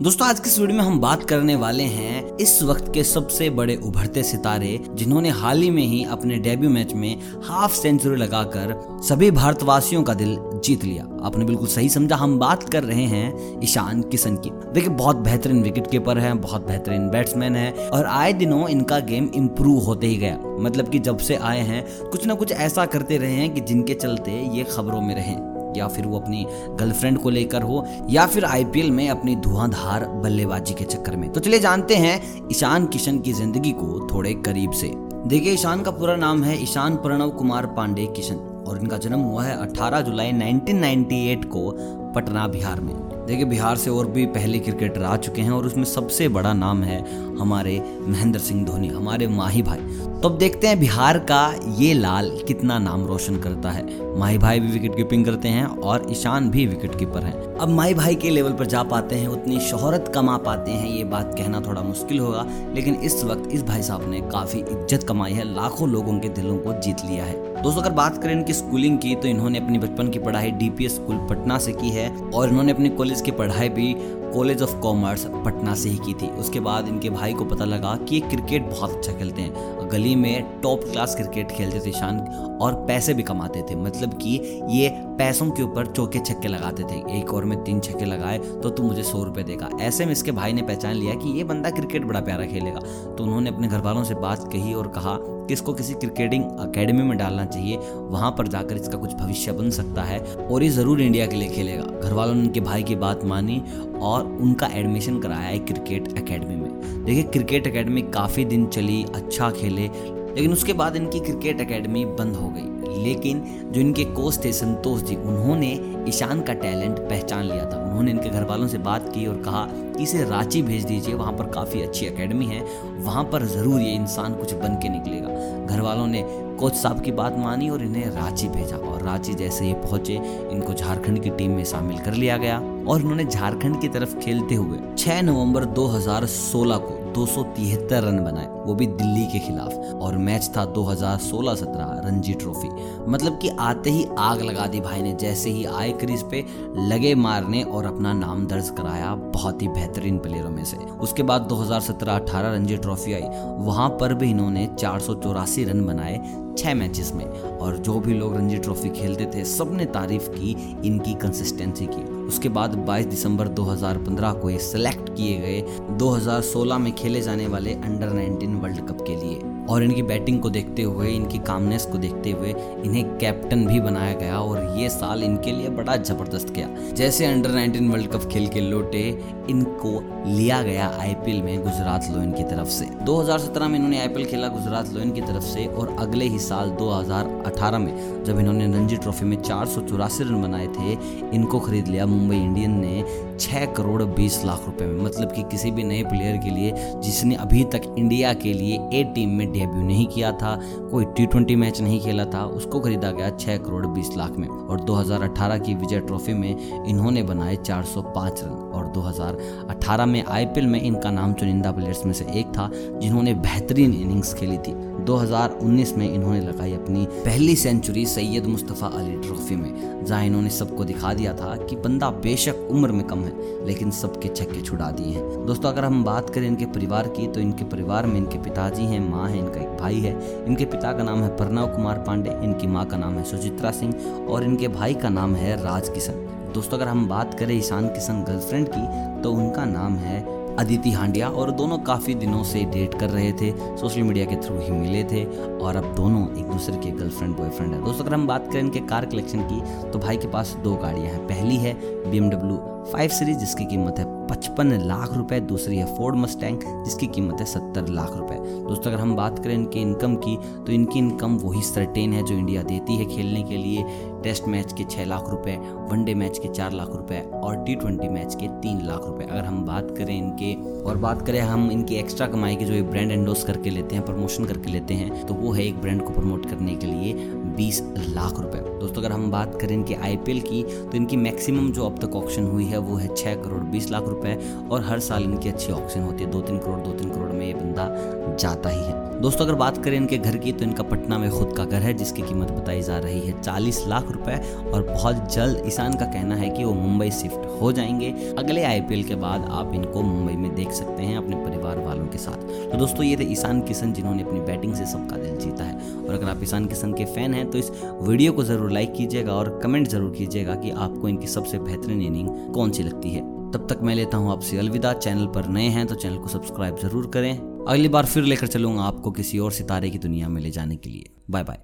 दोस्तों, आज की इस वीडियो में हम बात करने वाले हैं इस वक्त के सबसे बड़े उभरते सितारे, जिन्होंने हाल ही में ही अपने डेब्यू मैच में हाफ़ सेंचुरी लगाकर सभी भारतवासियों का दिल जीत लिया। आपने बिल्कुल सही समझा, हम बात कर रहे हैं ईशान किशन की। देखिए, बहुत बेहतरीन विकेट कीपर है, बहुत बेहतरीन बैट्समैन है और आए दिनों इनका गेम इम्प्रूव होते ही गया। मतलब की जब से आए हैं, कुछ ना कुछ ऐसा करते रहे हैं कि जिनके चलते ये खबरों में रहे। या फिर वो अपनी गर्लफ्रेंड को लेकर हो, या फिर आईपीएल में अपनी धुआंधार बल्लेबाजी के चक्कर में। तो चलिए जानते हैं ईशान किशन की ज़िंदगी को थोड़े करीब से। देखिए, ईशान का पूरा नाम है ईशान प्रणव कुमार पांडे किशन, और इनका जन्म हुआ है 18 जुलाई 1998 को पटना, बिहार में। देखिए, बिहार से और भी पहले क्रिकेटर आ चुके हैं और उसमें सबसे बड़ा नाम है हमारे महेंद्र सिंह धोनी, हमारे माही भाई। तो अब देखते हैं बिहार का ये लाल कितना नाम रोशन करता है। माही भाई भी विकेट कीपिंग करते हैं और ईशान भी विकेट कीपर हैं। अब माई भाई के लेवल पर जा पाते हैं, उतनी शोहरत कमा पाते हैं, ये बात कहना थोड़ा मुश्किल होगा, लेकिन इस वक्त इस भाई साहब ने काफ़ी इज़्ज़त कमाई है, लाखों लोगों के दिलों को जीत लिया है। दोस्तों, अगर बात करें इनकी स्कूलिंग की तो इन्होंने अपनी बचपन की पढ़ाई डीपीएस स्कूल पटना से की है, और इन्होंने अपनी कॉलेज की पढ़ाई भी कॉलेज ऑफ़ कॉमर्स पटना से ही की थी। उसके बाद इनके भाई को पता लगा कि ये क्रिकेट बहुत अच्छा खेलते हैं। गली में टॉप क्लास क्रिकेट खेलते थे शान, और पैसे भी कमाते थे मतलब कि ये पैसों के ऊपर चौके छक्के लगाते थे। एक ओवर में तीन छक्के लगाए तो तू मुझे सौ रुपये देगा। ऐसे में इसके भाई ने पहचान लिया कि ये बंदा क्रिकेट बड़ा प्यारा खेलेगा। तो उन्होंने अपने घर वालों से बात कही और कहा कि इसको किसी क्रिकेटिंग अकेडमी में डालना चाहिए। वहाँ पर जाकर इसका कुछ भविष्य बन सकता है और ये ज़रूर इंडिया के लिए खेलेगा। घर वालों ने उनके भाई की बात मानी और उनका एडमिशन कराया है क्रिकेट अकेडमी में। देखिए, क्रिकेट अकेडमी काफ़ी दिन चली अच्छा खेले, लेकिन उसके बाद इनकी क्रिकेट एकेडमी बंद हो गई। लेकिन जो इनके कोच थे संतोष जी, उन्होंने ईशान का टैलेंट पहचान लिया था। उन्होंने इनके घर वालों से बात की और कहा कि इसे रांची भेज दीजिए, वहाँ पर काफ़ी अच्छी एकेडमी है, वहाँ पर ज़रूर ये इंसान कुछ बन के निकलेगा। घर वालों ने कोच साहब की बात मानी और इन्हें रांची भेजा और रांची जैसे ही पहुँचे, इनको झारखंड की टीम में शामिल कर लिया गया और इन्होंने झारखंड की तरफ़ खेलते हुए 6 नवंबर 2016 को दो रन बनाए, वो भी दिल्ली के खिलाफ। और मैच था 2016-17 रणजी ट्रॉफी। मतलब कि आते ही आग लगा दी भाई ने, जैसे ही आए क्रीज पे, लगे मारने और अपना नाम दर्ज कराया बहुत ही बेहतरीन प्लेयरों में से। उसके बाद 2017-18 रणजी ट्रॉफी आई। वहाँ पर भी इन्होंने चार सौ चौरासी रन बनाए छह मैचेस में। और जो भी लोग रणजी ट्रॉफी खेलते थे सबने तारीफ़ की, इनकी कंसिस्टेंसी की। उसके बाद 22 दिसंबर 2015 को ये सिलेक्ट किए गए 2016 में खेले जाने वाले अंडर 19 वर्ल्ड कप के लिए। और इनकी बैटिंग को देखते हुए, इनकी कामनेस को देखते हुए इन्हें कैप्टन भी बनाया गया और ये साल इनके लिए बड़ा ज़बरदस्त गया। जैसे अंडर 19 वर्ल्ड कप खेल के लौटे इनको लिया गया आईपीएल में गुजरात लोइन की तरफ़ से। 2017 में इन्होंने आईपीएल खेला गुजरात लोइन की तरफ़ से और अगले ही साल 2018 में, जब इन्होंने रणजी ट्रॉफी में चार सौ चौरासी रन बनाए थे, इनको खरीद लिया मुंबई इंडियन ने छह करोड़ बीस लाख रुपए में। मतलब कि किसी भी नए प्लेयर के लिए जिसने अभी तक इंडिया के लिए ए टीम में डेब्यू नहीं किया था, कोई टी ट्वेंटी मैच नहीं खेला था, उसको खरीदा गया छह करोड़ बीस लाख में। और 2018 की विजय ट्रॉफी में इन्होंने बनाए 405 रन। और 2018 में आईपीएल में इनका नाम चुनिंदा प्लेयर्स में से एक था, जिन्होंने बेहतरीन इनिंग्स खेली थी। 2019 में इन्होंने लगाई अपनी पहली सेंचुरी सैयद मुस्तफ़ा अली ट्रॉफी में, जहाँ इन्होंने सबको दिखा दिया था कि बंदा बेशक उम्र में कम है, लेकिन सबके छक्के छुड़ा दिए हैं। दोस्तों, अगर हम बात करें इनके परिवार की तो इनके परिवार में इनके पिताजी हैं, माँ है, इनका एक भाई है। इनके पिता का नाम है प्रणव कुमार पांडे, इनकी माँ का नाम है सुचित्रा सिंह, और इनके भाई का नाम है राज किशन। दोस्तों, अगर हम बात करें ईशान किशन गर्लफ्रेंड की तो उनका नाम है अदिति हांडिया और दोनों काफ़ी दिनों से डेट कर रहे थे, सोशल मीडिया के थ्रू ही मिले थे और अब दोनों एक दूसरे के गर्लफ्रेंड, बॉयफ्रेंड है। दोस्तों, अगर हम बात करें इनके कार कलेक्शन की तो भाई के पास दो गाड़ियाँ हैं। पहली है बी फाइव सीरीज़, जिसकी कीमत है पचपन लाख रुपए। दूसरी है फोर्ड मस्टैंग, जिसकी कीमत है सत्तर लाख रुपए। दोस्तों, अगर हम बात करें इनके इनकम की तो इनकी इनकम वही सर्टेन है जो इंडिया देती है खेलने के लिए। टेस्ट मैच के छः लाख रुपए, वनडे मैच के चार लाख रुपए और टी ट्वेंटी मैच के तीन लाख रुपए। अगर हम बात करें इनके, और बात करें हम इनकी एक्स्ट्रा कमाई की, जो ब्रांड एंडोस करके लेते हैं प्रमोशन करके लेते हैं तो वो है एक ब्रांड को प्रमोट करने के लिए बीस लाख रुपए। दोस्तों, अगर हम बात करें इनके आईपीएल की तो इनकी मैक्सिमम जो अब तक ऑप्शन हुई है है वो है छः करोड़, बीस लाख रुपए और हर साल इनकी अच्छी ऑप्शन होती है। दो तीन करोड़ दो तीन करोड़ में ये बंदा जाता ही है। दोस्तों, अगर बात करें इनके घर की तो इनका पटना में खुद का घर है, जिसकी कीमत बताई जा रही है चालीस लाख रुपए और बहुत जल्द ईशान का कहना है कि वो मुंबई शिफ्ट हो जाएँगे। अगले आईपीएल के बाद आप इनको मुंबई में देख सकते हैं अपने परिवार वालों के साथ। तो दोस्तों, ये थे ईशान किशन, जिन्होंने अपनी बैटिंग से सबका दिल जीता है। और अगर आप ईशान किशन के फ़ैन हैं तो इस वीडियो को ज़रूर लाइक कीजिएगा और कमेंट ज़रूर कीजिएगा कि आपको इनकी सबसे बेहतरीन इनिंग कौन सी लगती है? तब तक मैं लेता हूँ आपसे अलविदा। चैनल पर नए हैं तो चैनल को सब्सक्राइब ज़रूर करें। अगली बार फिर लेकर चलूँगा आपको किसी और सितारे की दुनिया में ले जाने के लिए। Bye bye